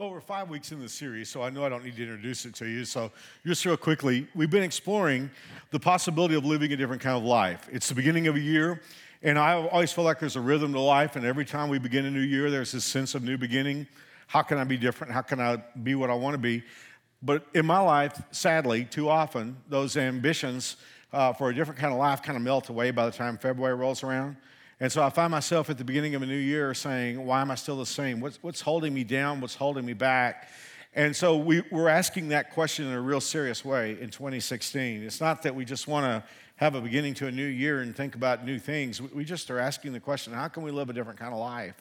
Well, we're five weeks in the series, so I know I don't need to introduce it to you. So, just real quickly, we've been exploring the possibility of living a different kind of life. It's the beginning of a year, and I always feel like there's a rhythm to life, and every time we begin a new year, there's this sense of new beginning. How can I be different? How can I be what I want to be? But in my life, sadly, too often, those ambitions uh, for a different kind of life kind of melt away by the time February rolls around. And so I find myself at the beginning of a new year saying, Why am I still the same? What's, what's holding me down? What's holding me back? And so we, we're asking that question in a real serious way in 2016. It's not that we just want to have a beginning to a new year and think about new things. We just are asking the question how can we live a different kind of life?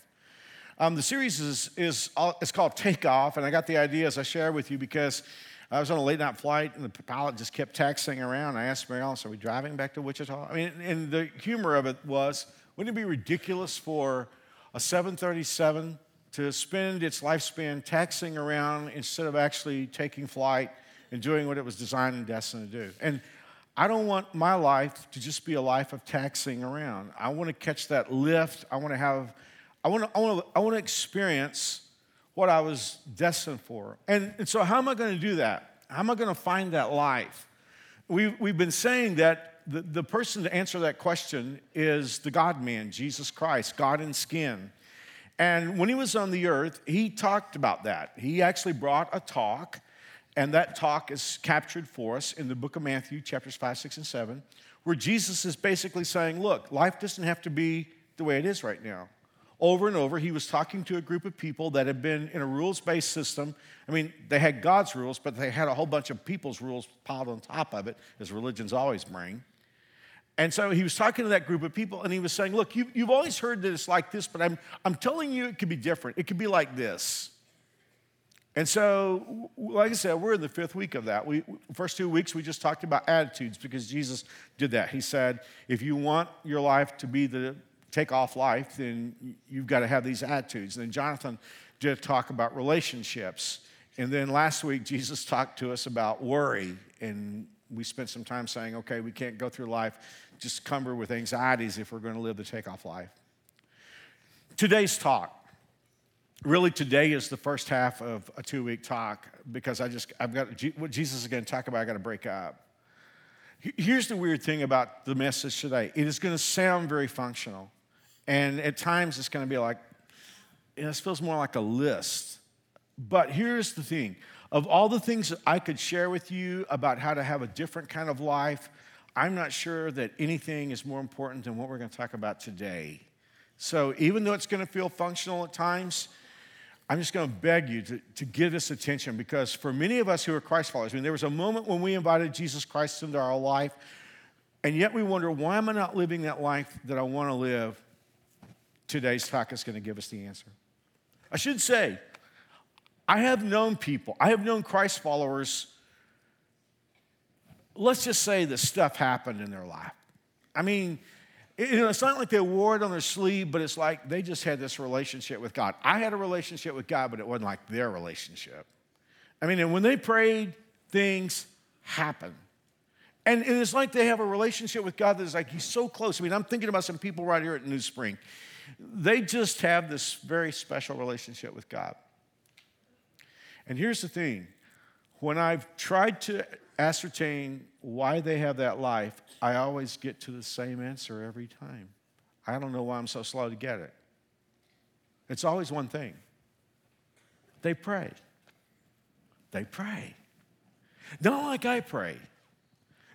Um, the series is, is it's called Take Off, and I got the idea as I share with you because I was on a late night flight and the pilot just kept texting around. I asked Mary Alice, Are we driving back to Wichita? I mean, and the humor of it was, wouldn't it be ridiculous for a 737 to spend its lifespan taxiing around instead of actually taking flight and doing what it was designed and destined to do? And I don't want my life to just be a life of taxiing around. I want to catch that lift. I want to have, I want to, I want to, I want to experience what I was destined for. And, and so, how am I going to do that? How am I going to find that life? We've, we've been saying that the, the person to answer that question is the God man, Jesus Christ, God in skin. And when he was on the earth, he talked about that. He actually brought a talk, and that talk is captured for us in the book of Matthew, chapters 5, 6, and 7, where Jesus is basically saying, Look, life doesn't have to be the way it is right now. Over and over, he was talking to a group of people that had been in a rules based system. I mean, they had God's rules, but they had a whole bunch of people's rules piled on top of it, as religions always bring. And so he was talking to that group of people and he was saying, Look, you, have always heard that it's like this, but I'm, I'm telling you it could be different. It could be like this. And so, like I said, we're in the fifth week of that. We, first two weeks, we just talked about attitudes because Jesus did that. He said, if you want your life to be the take off life, then you've got to have these attitudes. And then Jonathan did talk about relationships. And then last week, Jesus talked to us about worry. And we spent some time saying, okay, we can't go through life just cumbered with anxieties if we're going to live the takeoff life. Today's talk, really today is the first half of a two week talk because I just, I've got, what Jesus is going to talk about, I got to break up. Here's the weird thing about the message today it is going to sound very functional. And at times it's going to be like, it feels more like a list. But here's the thing of all the things that I could share with you about how to have a different kind of life, I'm not sure that anything is more important than what we're going to talk about today. So, even though it's going to feel functional at times, I'm just going to beg you to, to give this attention because for many of us who are Christ followers, I mean, there was a moment when we invited Jesus Christ into our life, and yet we wonder, why am I not living that life that I want to live? Today's talk is going to give us the answer. I should say, I have known people, I have known Christ followers let's just say that stuff happened in their life. I mean, you know, it's not like they wore it on their sleeve, but it's like they just had this relationship with God. I had a relationship with God, but it wasn't like their relationship. I mean, and when they prayed, things happened. And, it's like they have a relationship with God that's like He's so close. I mean, I'm thinking about some people right here at New Spring. They just have this very special relationship with God. And here's the thing when I've tried to ascertain why they have that life, I always get to the same answer every time. I don't know why I'm so slow to get it. It's always one thing they pray. They pray. Not like I pray.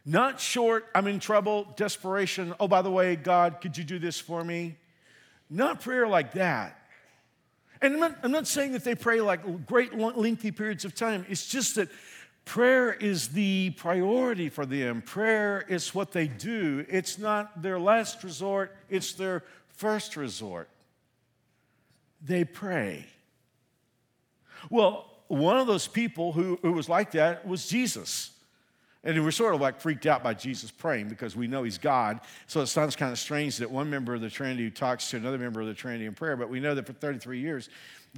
Not short, I'm in trouble, desperation. Oh, by the way, God, could you do this for me? Not prayer like that. And I'm not, I'm not saying that they pray like great lengthy periods of time. It's just that Prayer is the priority for them. Prayer is what they do. It's not their last resort, it's their first resort. They pray. Well, one of those people who, who was like that was Jesus. And we're sort of like freaked out by Jesus praying because we know he's God. So it sounds kind of strange that one member of the Trinity talks to another member of the Trinity in prayer, but we know that for 33 years,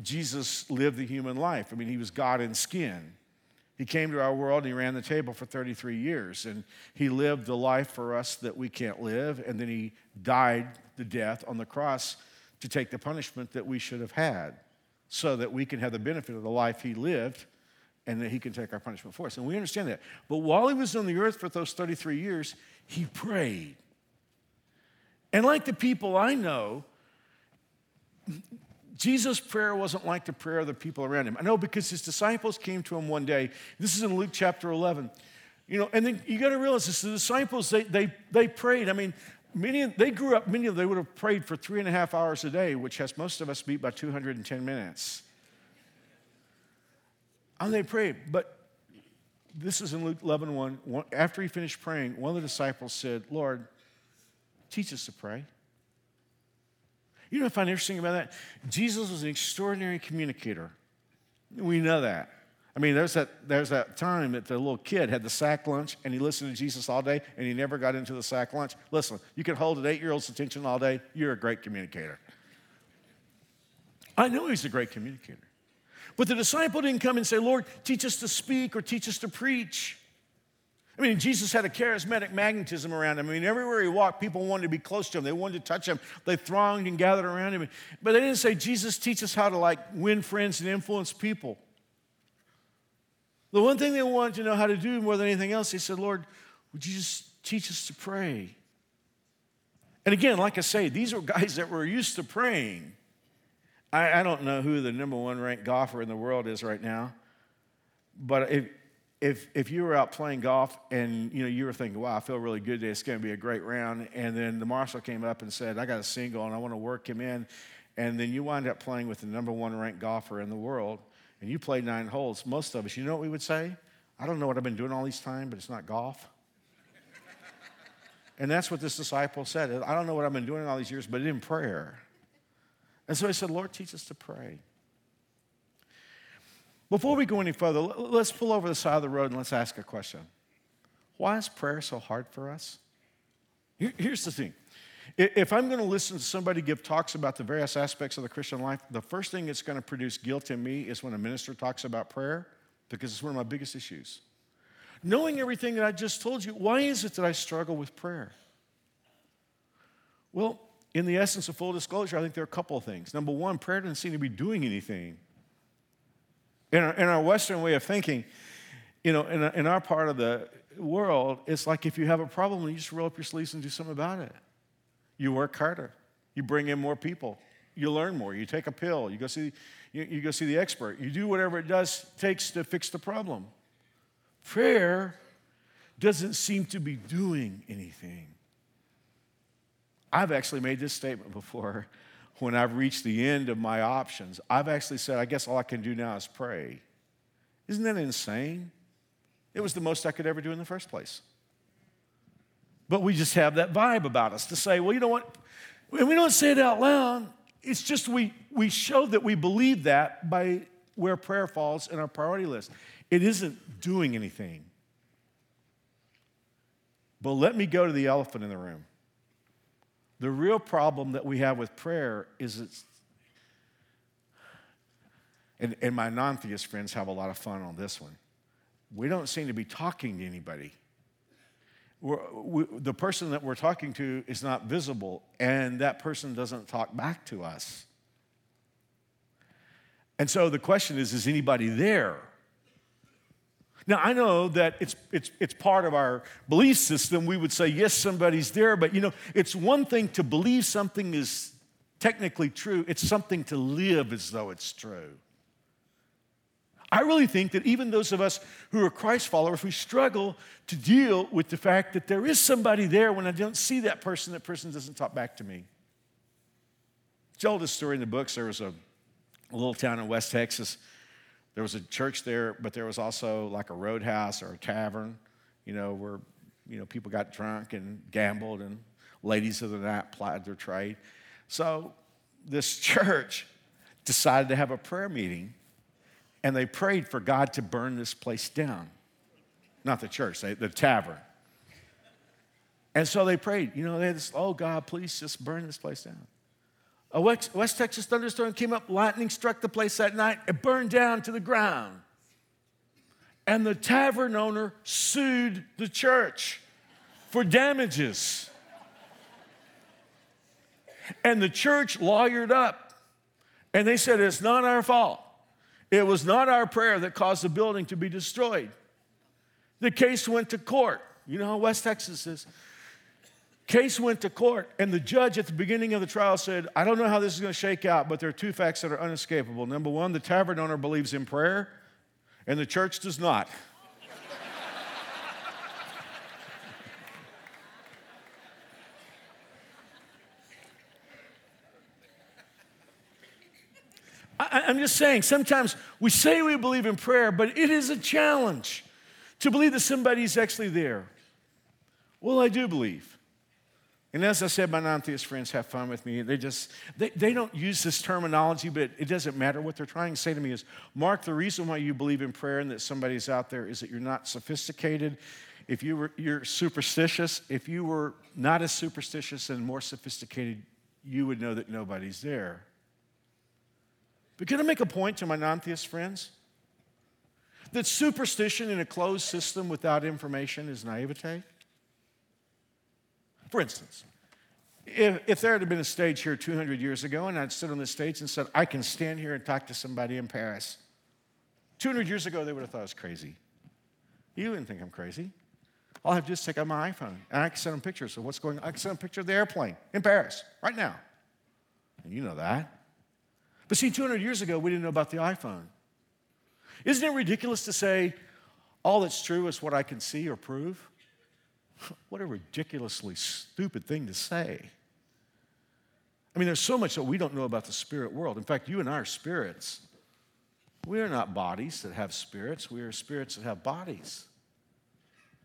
Jesus lived the human life. I mean, he was God in skin. He came to our world and he ran the table for 33 years. And he lived the life for us that we can't live. And then he died the death on the cross to take the punishment that we should have had. so that we can have the benefit of the life he lived and that he can take our punishment for us. And we understand that. But while he was on the earth for those 33 years, he prayed. And like the people I know, Jesus' prayer wasn't like the prayer of the people around him. I know because his disciples came to him one day. This is in Luke chapter 11. You know, and then you got to realize this the disciples, they, they, they prayed. I mean, many, they grew up, many of them, they would have prayed for three and a half hours a day, which has most of us beat by 210 minutes. And they prayed. But this is in Luke 11 1. After he finished praying, one of the disciples said, Lord, teach us to pray. You know what I find interesting about that? Jesus was an extraordinary communicator. We know that. I mean, there's that, there's that time that the little kid had the sack lunch and he listened to Jesus all day and he never got into the sack lunch. Listen, you can hold an eight year old's attention all day, you're a great communicator. I know he's a great communicator. But the disciple didn't come and say, Lord, teach us to speak or teach us to preach. I mean, Jesus had a charismatic magnetism around him. I mean, everywhere he walked, people wanted to be close to him. They wanted to touch him. They thronged and gathered around him. But they didn't say, Jesus, teach us how to like win friends and influence people. The one thing they wanted to know how to do more than anything else, they said, Lord, would you just teach us to pray? And again, like I say, these were guys that were used to praying. I, I don't know who the number one ranked golfer in the world is right now, but if, if, if you were out playing golf and you know you were thinking, "Wow, I feel really good today. It's going to be a great round," and then the marshal came up and said, "I got a single and I want to work him in," and then you wind up playing with the number one ranked golfer in the world, and you play nine holes. Most of us, you know what we would say? I don't know what I've been doing all this time, but it's not golf. and that's what this disciple said. I don't know what I've been doing all these years, but in prayer. And so I said, Lord, teach us to pray. Before we go any further, let's pull over the side of the road and let's ask a question. Why is prayer so hard for us? Here's the thing. If I'm going to listen to somebody give talks about the various aspects of the Christian life, the first thing that's going to produce guilt in me is when a minister talks about prayer, because it's one of my biggest issues. Knowing everything that I just told you, why is it that I struggle with prayer? Well, in the essence of full disclosure, I think there are a couple of things. Number one, prayer doesn't seem to be doing anything. In our, in our Western way of thinking, you know, in, in our part of the world, it's like if you have a problem, you just roll up your sleeves and do something about it. You work harder. You bring in more people. You learn more. You take a pill. You go see, you, you go see the expert. You do whatever it does takes to fix the problem. Prayer doesn't seem to be doing anything. I've actually made this statement before when I've reached the end of my options. I've actually said, I guess all I can do now is pray. Isn't that insane? It was the most I could ever do in the first place. But we just have that vibe about us to say, well, you know what? And we don't say it out loud. It's just we, we show that we believe that by where prayer falls in our priority list. It isn't doing anything. But let me go to the elephant in the room. The real problem that we have with prayer is it's, and, and my non theist friends have a lot of fun on this one. We don't seem to be talking to anybody. We, the person that we're talking to is not visible, and that person doesn't talk back to us. And so the question is is anybody there? Now, I know that it's, it's, it's part of our belief system. We would say, yes, somebody's there, but you know, it's one thing to believe something is technically true, it's something to live as though it's true. I really think that even those of us who are Christ followers, we struggle to deal with the fact that there is somebody there when I don't see that person, that person doesn't talk back to me. Told this story in the books. There was a, a little town in West Texas there was a church there, but there was also like a roadhouse or a tavern, you know, where, you know, people got drunk and gambled and ladies of the night plied their trade. So this church decided to have a prayer meeting and they prayed for God to burn this place down. Not the church, the tavern. And so they prayed, you know, they had this, oh God, please just burn this place down. A West, West Texas thunderstorm came up, lightning struck the place that night, it burned down to the ground. And the tavern owner sued the church for damages. And the church lawyered up And they said, It's not our fault. It was not our prayer that caused the building to be destroyed. The case went to court. You know how West Texas is. Case went to court, and the judge at the beginning of the trial said, I don't know how this is going to shake out, but there are two facts that are unescapable. Number one, the tavern owner believes in prayer, and the church does not. I, am just saying, sometimes we say we believe in prayer, but it is a challenge to believe that somebody's actually there. Well, I do believe. And as I said, my non-theist friends have fun with me. They just, they, they don't use this terminology, but it doesn't matter. What they're trying to say to me is, Mark, the reason why you believe in prayer and that somebody's out there is that you're not sophisticated. If you were, you're superstitious, if you were not as superstitious and more sophisticated, you would know that nobody's there. But can I make a point to my non-theist friends? That superstition in a closed system without information is naivete. For instance, if, if there had been a stage here 200 years ago and I'd stood on the stage and said, I can stand here and talk to somebody in Paris, 200 years ago they would have thought I was crazy. You wouldn't think I'm crazy. All I have to do is take out my iPhone and I can send them pictures of what's going on. I can send them a picture of the airplane in Paris right now. And you know that. But see, 200 years ago, we didn't know about the iPhone. Isn't it ridiculous to say all that's true is what I can see or prove? What a ridiculously stupid thing to say. I mean, there's so much that we don't know about the spirit world. In fact, you and I are spirits. We are not bodies that have spirits, we are spirits that have bodies.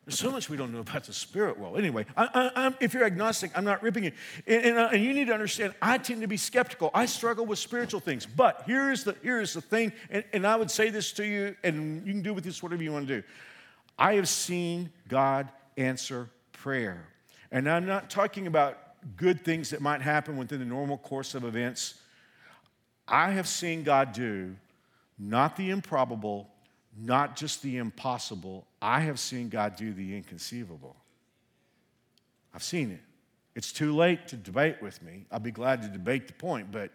There's so much we don't know about the spirit world. Anyway, I, I, if you're agnostic, I'm not ripping you. And, and, uh, and, you need to understand, I tend to be skeptical. I struggle with spiritual things. But here's the, here's the thing, and, and I would say this to you, and you can do with this whatever you want to do. I have seen God answer prayer. And I'm not talking about good things that might happen within the normal course of events. I have seen God do not the improbable, not just the impossible. I have seen God do the inconceivable. I've seen it. It's too late to debate with me. I'll be glad to debate the point, but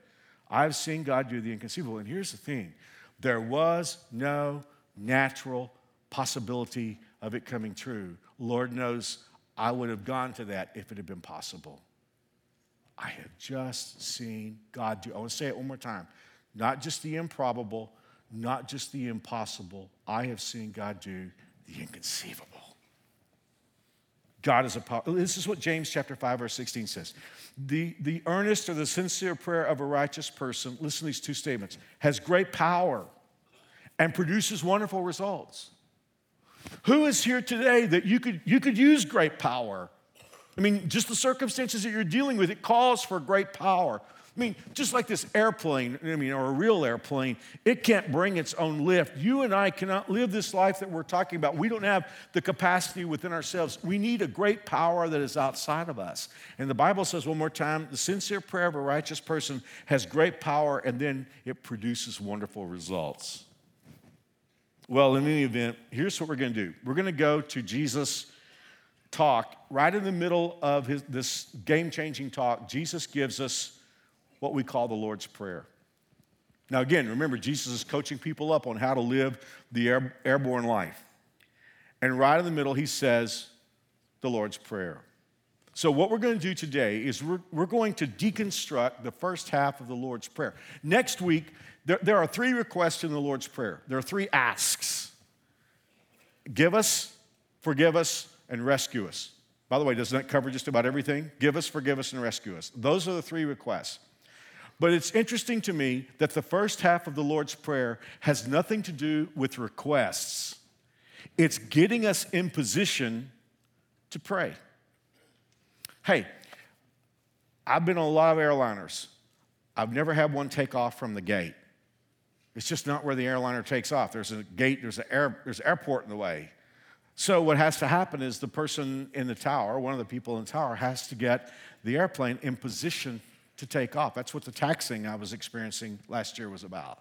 I've seen God do the inconceivable. And here's the thing there was no natural possibility of it coming true. Lord knows I would have gone to that if it had been possible. I have just seen God do. I want to say it one more time. Not just the improbable, not just the impossible. I have seen God do the inconceivable. God is a power. This is what James chapter 5, verse 16 says. The, the earnest or the sincere prayer of a righteous person, listen to these two statements, has great power and produces wonderful results. Who is here today that you could, you could use great power? I mean, just the circumstances that you're dealing with, it calls for great power. I mean, just like this airplane, I mean, or a real airplane, it can't bring its own lift. You and I cannot live this life that we're talking about. We don't have the capacity within ourselves. We need a great power that is outside of us. And the Bible says one more time the sincere prayer of a righteous person has great power, and then it produces wonderful results. Well, in any event, here's what we're going to do we're going to go to Jesus' talk. Right in the middle of his, this game changing talk, Jesus gives us what we call the Lord's Prayer. Now, again, remember, Jesus is coaching people up on how to live the air, airborne life. And right in the middle, he says the Lord's Prayer. So, what we're going to do today is we're, we're going to deconstruct the first half of the Lord's Prayer. Next week, there, there are three requests in the Lord's Prayer. There are three asks give us, forgive us, and rescue us. By the way, doesn't that cover just about everything? Give us, forgive us, and rescue us. Those are the three requests. But it's interesting to me that the first half of the Lord's Prayer has nothing to do with requests, it's getting us in position to pray. Hey, I've been on a lot of airliners. I've never had one take off from the gate. It's just not where the airliner takes off. There's a gate, there's an air, there's an airport in the way. So what has to happen is the person in the tower, one of the people in the tower, has to get the airplane in position to take off. That's what the taxing I was experiencing last year was about.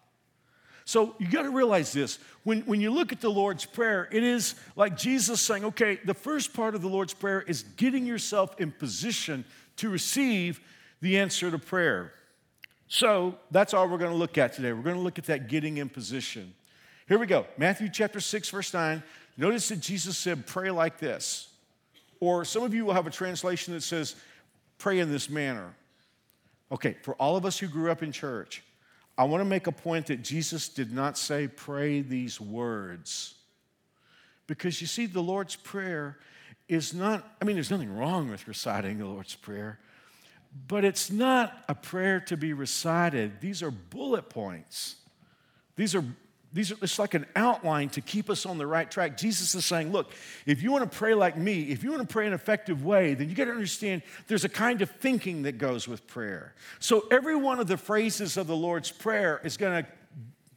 So you got to realize this. When, when you look at the Lord's Prayer, it is like Jesus saying, okay, the first part of the Lord's Prayer is getting yourself in position to receive the answer to prayer. So that's all we're going to look at today. We're going to look at that getting in position. Here we go Matthew chapter 6, verse 9. Notice that Jesus said, Pray like this. Or some of you will have a translation that says, Pray in this manner. Okay, for all of us who grew up in church, I want to make a point that Jesus did not say, Pray these words. Because you see, the Lord's Prayer is not, I mean, there's nothing wrong with reciting the Lord's Prayer, but it's not a prayer to be recited. These are bullet points. These are these are it's like an outline to keep us on the right track. Jesus is saying, look, if you want to pray like me, if you want to pray an effective way, then you got to understand there's a kind of thinking that goes with prayer. So every one of the phrases of the Lord's Prayer is going to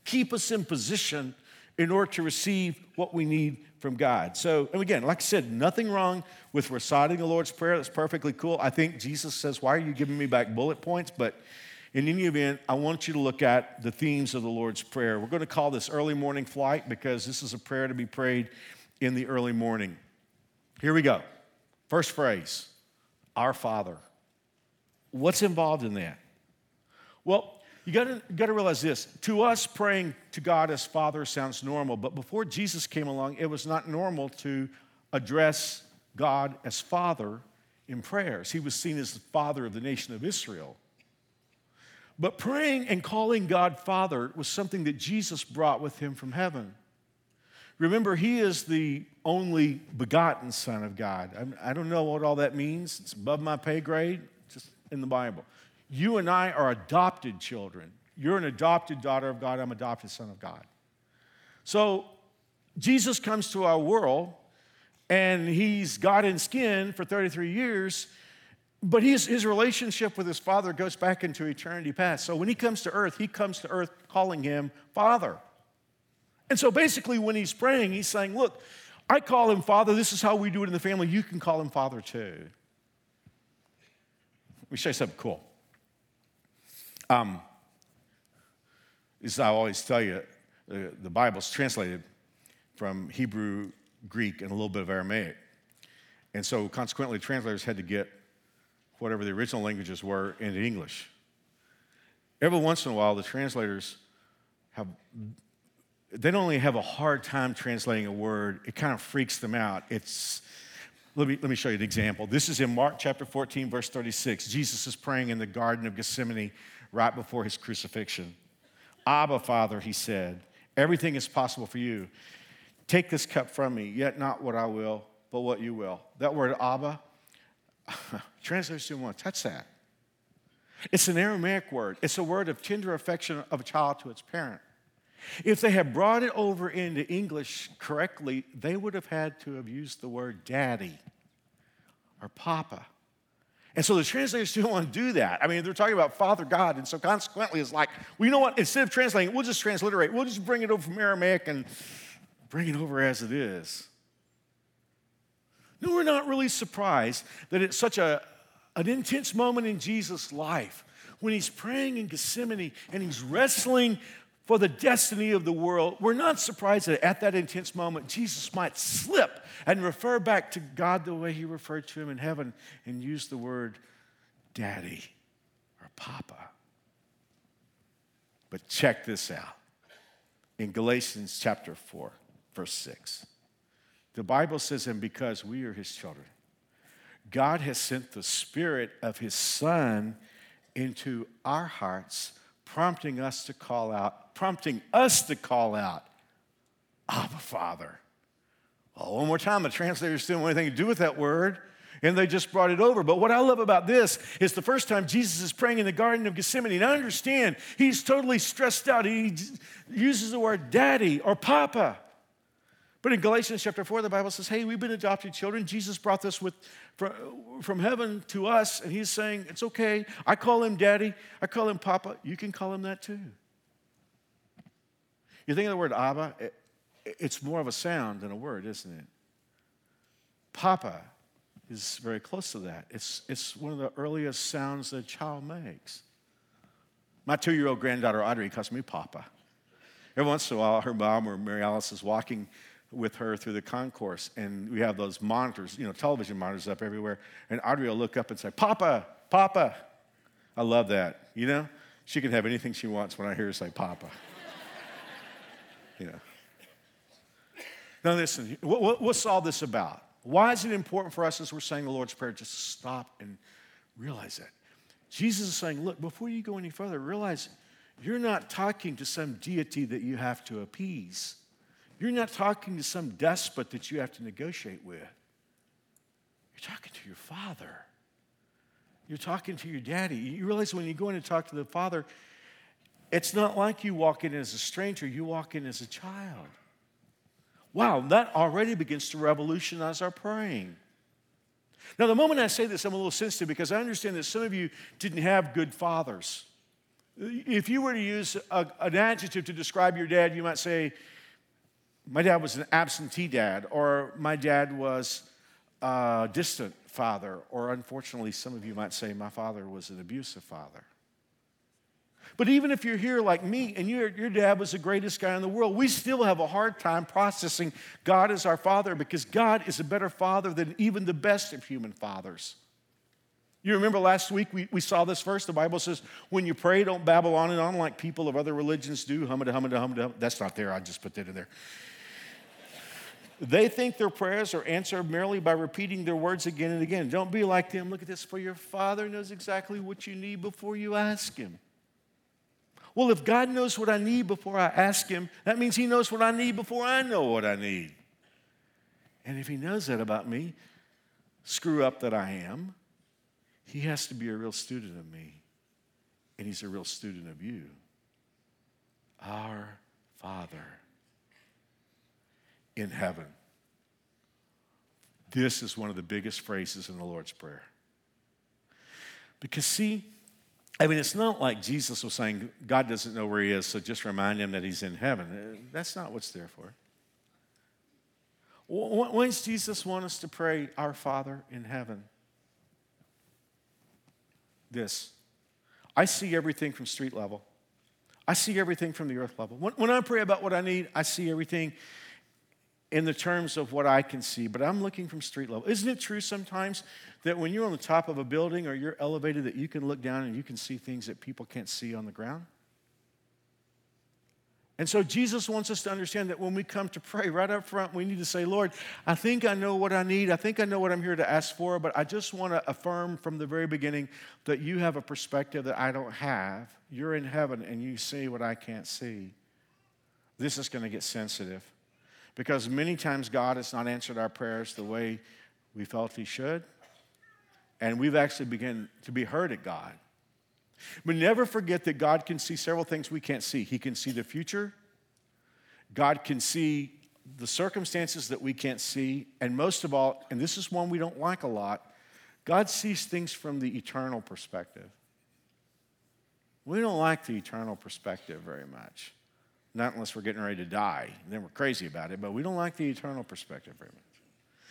keep us in position in order to receive what we need from God. So, and again, like I said, nothing wrong with reciting the Lord's Prayer. That's perfectly cool. I think Jesus says, Why are you giving me back bullet points? But in any event, I want you to look at the themes of the Lord's Prayer. We're going to call this early morning flight because this is a prayer to be prayed in the early morning. Here we go. First phrase Our Father. What's involved in that? Well, you gotta, you gotta realize this. To us, praying to God as Father sounds normal, but before Jesus came along, it was not normal to address God as Father in prayers. He was seen as the Father of the nation of Israel. But praying and calling God Father was something that Jesus brought with him from heaven. Remember, he is the only begotten Son of God. I don't know what all that means, it's above my pay grade, just in the Bible. You and I are adopted children. You're an adopted daughter of God, I'm an adopted son of God. So Jesus comes to our world and he's God in skin for 33 years, but his, his relationship with his father goes back into eternity past. So when he comes to earth, he comes to earth calling him Father. And so basically, when he's praying, he's saying, Look, I call him Father. This is how we do it in the family. You can call him Father too. Show you something cool. Um, as I always tell you, the, the Bible's translated from Hebrew, Greek, and a little bit of Aramaic. And so, consequently, translators had to get whatever the original languages were into English. Every once in a while, the translators have, they don't only have a hard time translating a word, it kind of freaks them out. It's, let me, let me show you an example. This is in Mark chapter 14, verse 36. Jesus is praying in the Garden of Gethsemane right before his crucifixion. Abba, Father, he said, everything is possible for you. Take this cup from me, yet not what I will, but what you will. That word Abba, translators didn't want to touch that. It's an Aramaic word. It's a word of tender affection of a child to its parent. If they had brought it over into English correctly, they would have had to have used the word daddy or papa. And so the translators didn't want to do that. I mean, they're talking about Father God. And so consequently, it's like, well, you know what? Instead of translating, we'll just transliterate. We'll just bring it over from Aramaic and bring it over as it is. No, we're not really surprised that it's such a, an intense moment in Jesus' life when he's praying in Gethsemane and he's wrestling for the destiny of the world, we're not surprised that at that intense moment, Jesus might slip and refer back to God the way he referred to him in heaven and use the word daddy or papa. But check this out. In Galatians chapter 4, verse 6, the Bible says, And because we are his children, God has sent the Spirit of his Son into our hearts prompting us to call out, prompting us to call out, Abba, Father. Well, one more time, the translators didn't want anything to do with that word, and they just brought it over. But what I love about this is the first time Jesus is praying in the Garden of Gethsemane, and I understand he's totally stressed out. He uses the word daddy or papa. But in Galatians chapter 4, the Bible says, hey, we've been adopted children. Jesus brought this with, from heaven to us, and he's saying, it's okay. I call him daddy, I call him papa. You can call him that too. You think of the word Abba, it, it's more of a sound than a word, isn't it? Papa is very close to that. It's, it's one of the earliest sounds that a child makes. My two year old granddaughter Audrey calls me Papa. Every once in a while, her mom or Mary Alice is walking with her through the concourse, and we have those monitors, you know, television monitors up everywhere. And Audrey will look up and say, Papa, Papa. I love that, you know? She can have anything she wants when I hear her say Papa. you know. Now, listen, what, what's all this about? Why is it important for us as we're saying the Lord's Prayer just to stop and realize that? Jesus is saying, look, before you go any further, realize you're not talking to some deity that you have to appease. You're not talking to some despot that you have to negotiate with. You're talking to your father. You're talking to your daddy. You realize when you go in and talk to the father, it's not like you walk in as a stranger, you walk in as a child. Wow, that already begins to revolutionize our praying. Now, the moment I say this, I'm a little sensitive because I understand that some of you didn't have good fathers. If you were to use a, an adjective to describe your dad, you might say, My dad was an absentee dad, or my dad was a distant father, or unfortunately, some of you might say, My father was an abusive father. But even if you're here like me and your, your dad was the greatest guy in the world, we still have a hard time processing God as our father because God is a better father than even the best of human fathers. You remember last week we, we saw this verse. The Bible says, when you pray, don't babble on and on like people of other religions do. Humada, humada, humada. That's not there. I just put that in there. They think their prayers are answered merely by repeating their words again and again. Don't be like them. Look at this. For your Father knows exactly what you need before you ask Him. Well, if God knows what I need before I ask Him, that means He knows what I need before I know what I need. And if He knows that about me, screw up that I am, He has to be a real student of me. And He's a real student of you. Our Father in heaven. This is one of the biggest phrases in the Lord's Prayer. Because, see, I mean, it's not like Jesus was saying, God doesn't know where he is, so just remind him that he's in heaven. Uh, that's not what's there for. When does Jesus want us to pray, Our Father in heaven? This. I see everything from street level. I see everything from the earth level. When, I pray about what I need, I see everything in the terms of what I can see, but I'm looking from street level. Isn't it true sometimes that when you're on the top of a building or you're elevated that you can look down and you can see things that people can't see on the ground? And so Jesus wants us to understand that when we come to pray right up front, we need to say, Lord, I think I know what I need. I think I know what I'm here to ask for, but I just want to affirm from the very beginning that you have a perspective that I don't have. You're in heaven and you see what I can't see. This is going to get sensitive. Because many times God has not answered our prayers the way we felt He should. And we've actually begun to be hurt at God. But never forget that God can see several things we can't see. He can see the future, God can see the circumstances that we can't see. And most of all, and this is one we don't like a lot, God sees things from the eternal perspective. We don't like the eternal perspective very much. Not unless we're getting ready to die. Then we're crazy about it, but we don't like the eternal perspective very much.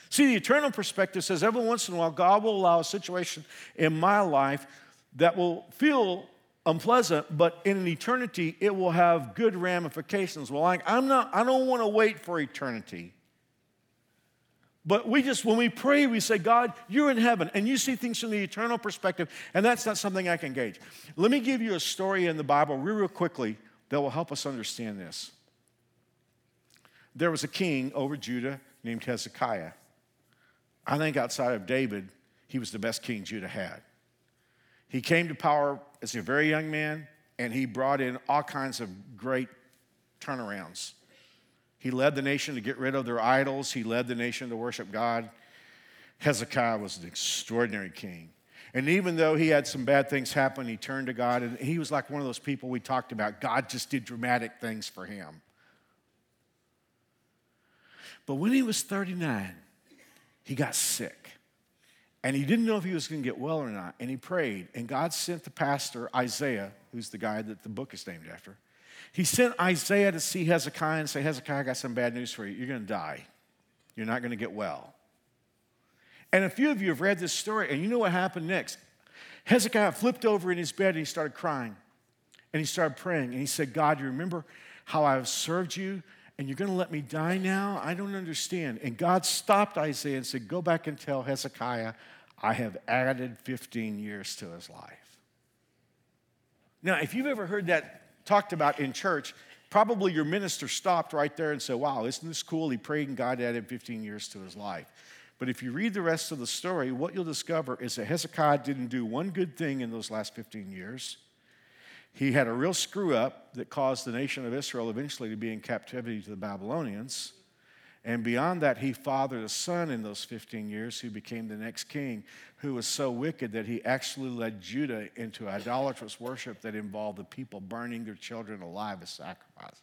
See, the eternal perspective says every once in a while, God will allow a situation in my life that will feel unpleasant, but in an eternity, it will have good ramifications. Well, like, I'm not, I don't want to wait for eternity. But we just, when we pray, we say, God, you're in heaven, and you see things from the eternal perspective, and that's not something I can gauge. Let me give you a story in the Bible, real, real quickly, that will help us understand this. There was a king over Judah named Hezekiah. I think outside of David, he was the best king Judah had. He came to power as a very young man, and he brought in all kinds of great turnarounds. He led the nation to get rid of their idols, he led the nation to worship God. Hezekiah was an extraordinary king. And even though he had some bad things happen, he turned to God. And he was like one of those people we talked about. God just did dramatic things for him. But when he was 39, he got sick. And he didn't know if he was going to get well or not. And he prayed. And God sent the pastor, Isaiah, who's the guy that the book is named after. He sent Isaiah to see Hezekiah and say, Hezekiah, I got some bad news for you. You're going to die. You're not going to get well. And a few of you have read this story, and you know what happened next. Hezekiah flipped over in his bed and he started crying. And he started praying. And he said, God, you remember how I've served you? And you're going to let me die now? I don't understand. And God stopped Isaiah and said, Go back and tell Hezekiah, I have added 15 years to his life. Now, if you've ever heard that talked about in church, probably your minister stopped right there and said, Wow, isn't this cool? He prayed and God added 15 years to his life. But if you read the rest of the story, what you'll discover is that Hezekiah didn't do one good thing in those last 15 years. He had a real screw up that caused the nation of Israel eventually to be in captivity to the Babylonians. And beyond that, he fathered a son in those 15 years who became the next king, who was so wicked that he actually led Judah into idolatrous worship that involved the people burning their children alive as sacrifices.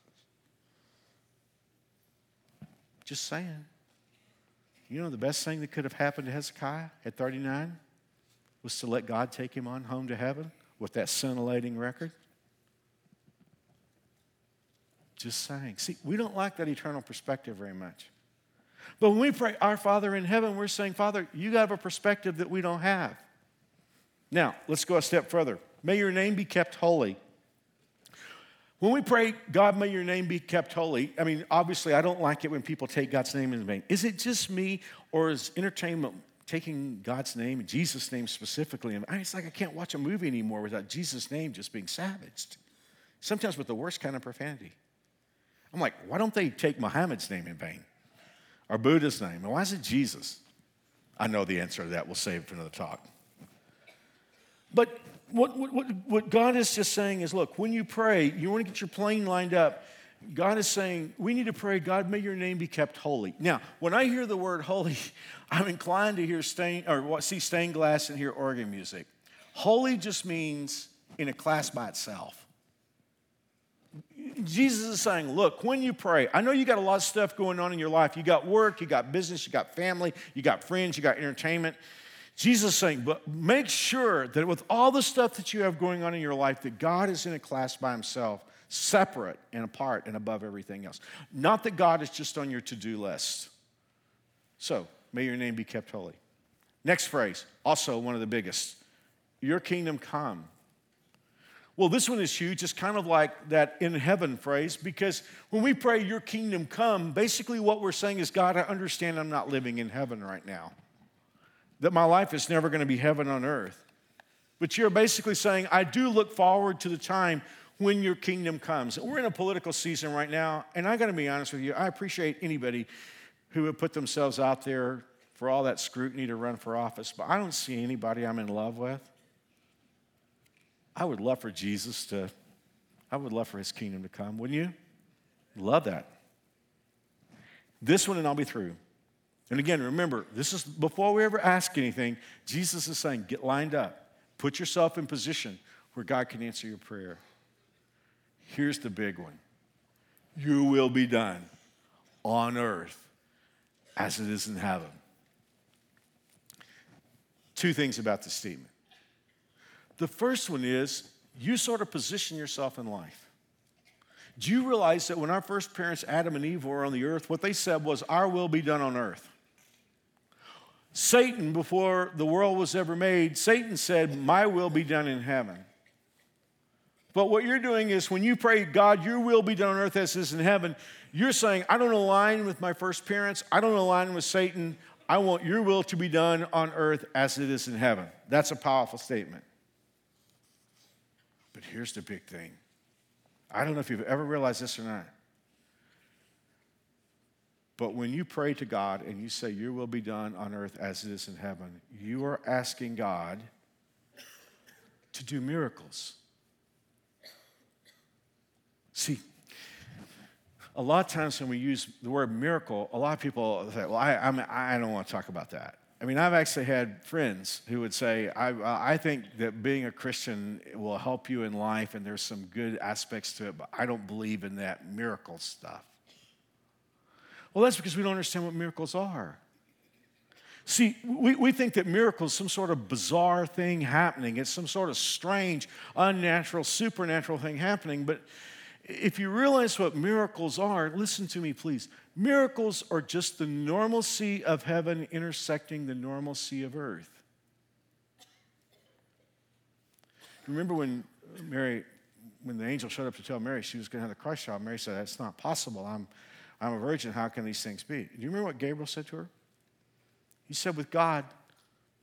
Just saying. You know, the best thing that could have happened to Hezekiah at 39 was to let God take him on home to heaven with that scintillating record. Just saying. See, we don't like that eternal perspective very much. But when we pray, Our Father in heaven, we're saying, Father, you have a perspective that we don't have. Now, let's go a step further. May your name be kept holy. When we pray, God, may your name be kept holy, I mean, obviously, I don't like it when people take God's name in vain. Is it just me, or is entertainment taking God's name, Jesus' name specifically? It's like I can't watch a movie anymore without Jesus' name just being savaged, sometimes with the worst kind of profanity. I'm like, why don't they take Muhammad's name in vain? Or Buddha's name? And why is it Jesus? I know the answer to that. We'll save it for another talk. But what, what, what God is just saying is look, when you pray, you want to get your plane lined up. God is saying, we need to pray, God, may your name be kept holy. Now, when I hear the word holy, I'm inclined to hear stained, or see stained glass and hear organ music. Holy just means in a class by itself. Jesus is saying, look, when you pray, I know you got a lot of stuff going on in your life. You got work, you got business, you got family, you got friends, you got entertainment. Jesus is saying, but make sure that with all the stuff that you have going on in your life, that God is in a class by himself, separate and apart and above everything else. Not that God is just on your to do list. So, may your name be kept holy. Next phrase, also one of the biggest Your kingdom come. Well, this one is huge. It's kind of like that in heaven phrase because when we pray, Your kingdom come, basically what we're saying is, God, I understand I'm not living in heaven right now, that my life is never going to be heaven on earth. But you're basically saying, I do look forward to the time when your kingdom comes. We're in a political season right now, and I got to be honest with you, I appreciate anybody who would put themselves out there for all that scrutiny to run for office, but I don't see anybody I'm in love with. I would love for Jesus to, I would love for his kingdom to come, wouldn't you? Love that. This one, and I'll be through. And again, remember, this is before we ever ask anything, Jesus is saying, get lined up, put yourself in position where God can answer your prayer. Here's the big one You will be done on earth as it is in heaven. Two things about this statement. The first one is you sort of position yourself in life. Do you realize that when our first parents, Adam and Eve, were on the earth, what they said was, Our will be done on earth? Satan, before the world was ever made, Satan said, My will be done in heaven. But what you're doing is when you pray, God, your will be done on earth as it is in heaven, you're saying, I don't align with my first parents, I don't align with Satan. I want your will to be done on earth as it is in heaven. That's a powerful statement. But here's the big thing I don't know if you've ever realized this or not. But when you pray to God and you say, Your will be done on earth as it is in heaven, you are asking God to do miracles. See, a lot of times when we use the word miracle, a lot of people say, Well, I, I'm, I don't want to talk about that. I mean, I've actually had friends who would say, I, I think that being a Christian will help you in life and there's some good aspects to it, but I don't believe in that miracle stuff. Well, that's because we don't understand what miracles are. See, we, we think that miracles some sort of bizarre thing happening. It's some sort of strange, unnatural, supernatural thing happening. But if you realize what miracles are, listen to me, please. Miracles are just the normalcy of heaven intersecting the normalcy of earth. Remember when Mary, when the angel showed up to tell Mary she was going to have the Christ child, Mary said, That's not possible. I'm, I'm a virgin. How can these things be? Do you remember what Gabriel said to her? He said, With God,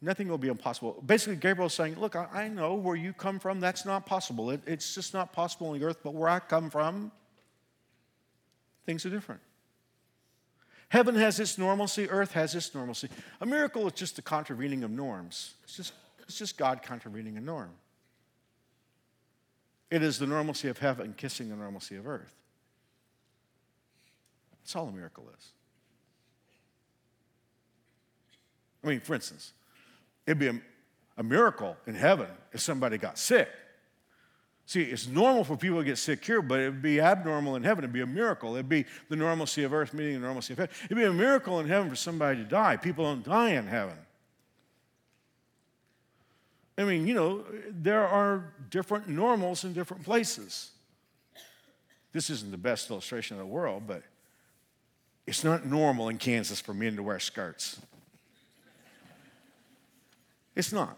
Nothing will be impossible. Basically, Gabriel's saying, Look, I, know where you come from, that's not possible. It, it's just not possible on the earth, but where I come from, things are different. Heaven has its normalcy, earth has its normalcy. A miracle is just the contravening of norms. It's just, it's just God contravening a norm. It is the normalcy of heaven kissing the normalcy of earth. That's all a miracle is. I mean, for instance, it'd be a, a miracle in heaven if somebody got sick. See, it's normal for people to get sick here, but it'd be abnormal in heaven. It'd be a miracle. It'd be the normalcy of earth meeting the normalcy of heaven. It'd be a miracle in heaven for somebody to die. People don't die in heaven. I mean, you know, there are different normals in different places. This isn't the best illustration of the world, but it's not normal in Kansas for men to wear skirts. It's not.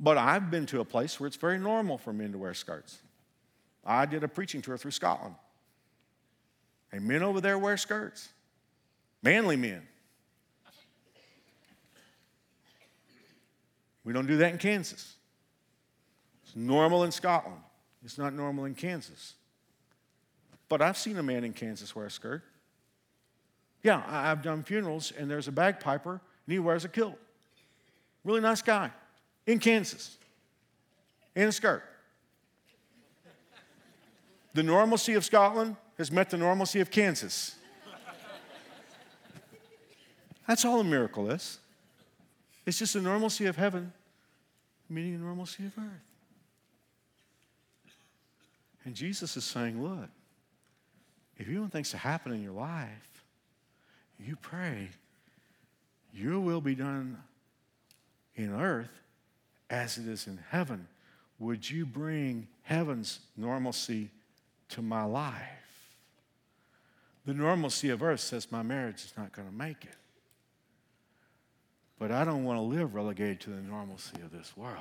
But I've been to a place where it's very normal for men to wear skirts. I did a preaching tour through Scotland. And men over there wear skirts. Manly men. We don't do that in Kansas. It's normal in Scotland. It's not normal in Kansas. But I've seen a man in Kansas wear a skirt. Yeah, I've done funerals, and there's a bagpiper, and he wears a kilt. Really nice guy in Kansas in a skirt. The normalcy of Scotland has met the normalcy of Kansas. That's all a miracle is. It's just the normalcy of heaven meeting the normalcy of earth. And Jesus is saying, look, if you want things to happen in your life, you pray, your will be done in earth as it is in heaven. Would you bring heaven's normalcy to my life? The normalcy of earth says my marriage is not going to make it. But I don't want to live relegated to the normalcy of this world.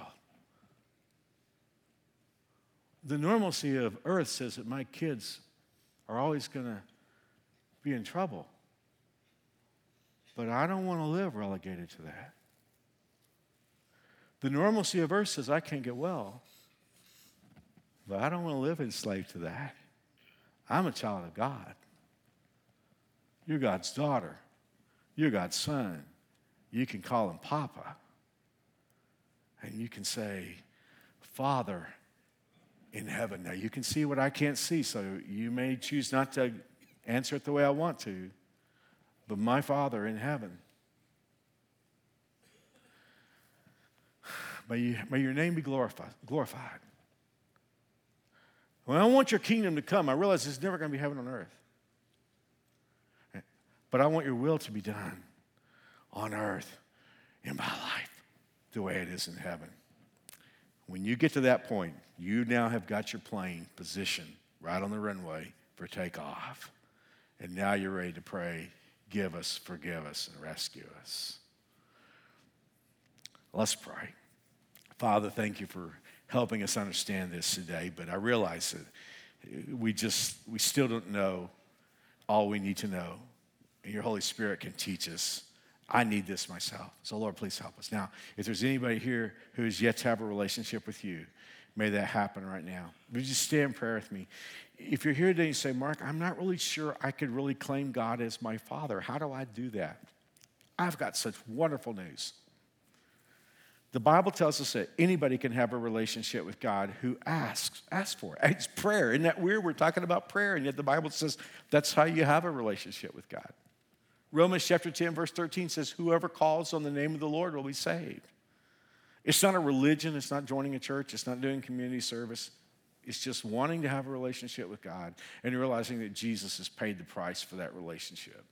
The normalcy of earth says that my kids are always going to be in trouble. But I don't want to live relegated to that. The normalcy of earth says, I can't get well. But I don't want to live enslaved to that. I'm a child of God. You're God's daughter. You're God's son. You can call him Papa. And you can say, Father in heaven. Now, you can see what I can't see, so you may choose not to answer it the way I want to. But my Father in heaven, May, you, may your name be glorified. glorified. I want your kingdom to come, I realize it's never going to be heaven on earth. But I want your will to be done on earth in my life the way it is in heaven. When you get to that point, you now have got your plane positioned right on the runway for takeoff. And now you're ready to pray, give us, forgive us, and rescue us. Let's pray. Father, thank you for helping us understand this today, but I realize that we just, we still don't know all we need to know. And your Holy Spirit can teach us. I need this myself. So, Lord, please help us. Now, if there's anybody here who has yet to have a relationship with you, may that happen right now. Would you stay in prayer with me? If you're here today and you say, Mark, I'm not really sure I could really claim God as my father, how do I do that? I've got such wonderful news. The Bible tells us that anybody can have a relationship with God who asks, asks for it. It's prayer. Isn't that weird? We're talking about prayer, and yet the Bible says that's how you have a relationship with God. Romans chapter 10, verse 13 says, Whoever calls on the name of the Lord will be saved. It's not a religion, it's not joining a church, it's not doing community service. It's just wanting to have a relationship with God and realizing that Jesus has paid the price for that relationship.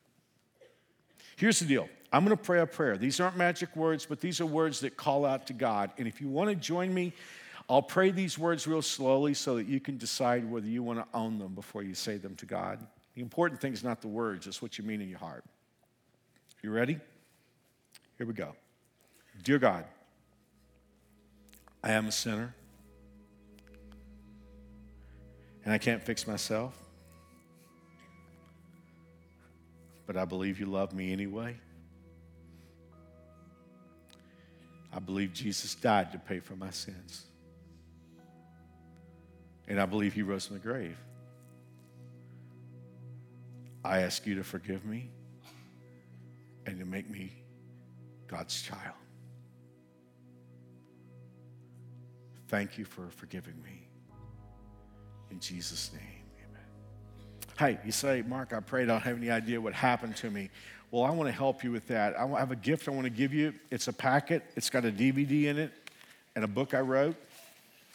Here's the deal I'm going to pray a prayer. These aren't magic words, but these are words that call out to God. And if you want to join me, I'll pray these words real slowly so that you can decide whether you want to own them before you say them to God. The important thing is not the words, it's what you mean in your heart. You ready? Here we go. Dear God, I am a sinner, and I can't fix myself. but I believe you love me anyway. I believe Jesus died to pay for my sins. And I believe he rose from the grave. I ask you to forgive me and to make me God's child. Thank you for forgiving me. In Jesus' name, amen. Hey, you say, Mark, I pray I don't have any idea what happened to me. Well, I want to help you with that. I have a gift I want to give you. It's a packet, it's got a DVD in it and a book I wrote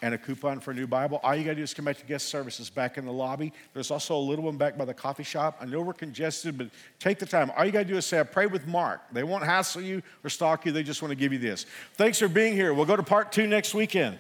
and a coupon for a new Bible. All you got to do is come back to guest services back in the lobby. There's also a little one back by the coffee shop. I know we're congested, but take the time. All you got to do is say, I pray with Mark. They won't hassle you or stalk you, they just want to give you this. Thanks for being here. We'll go to part two next weekend.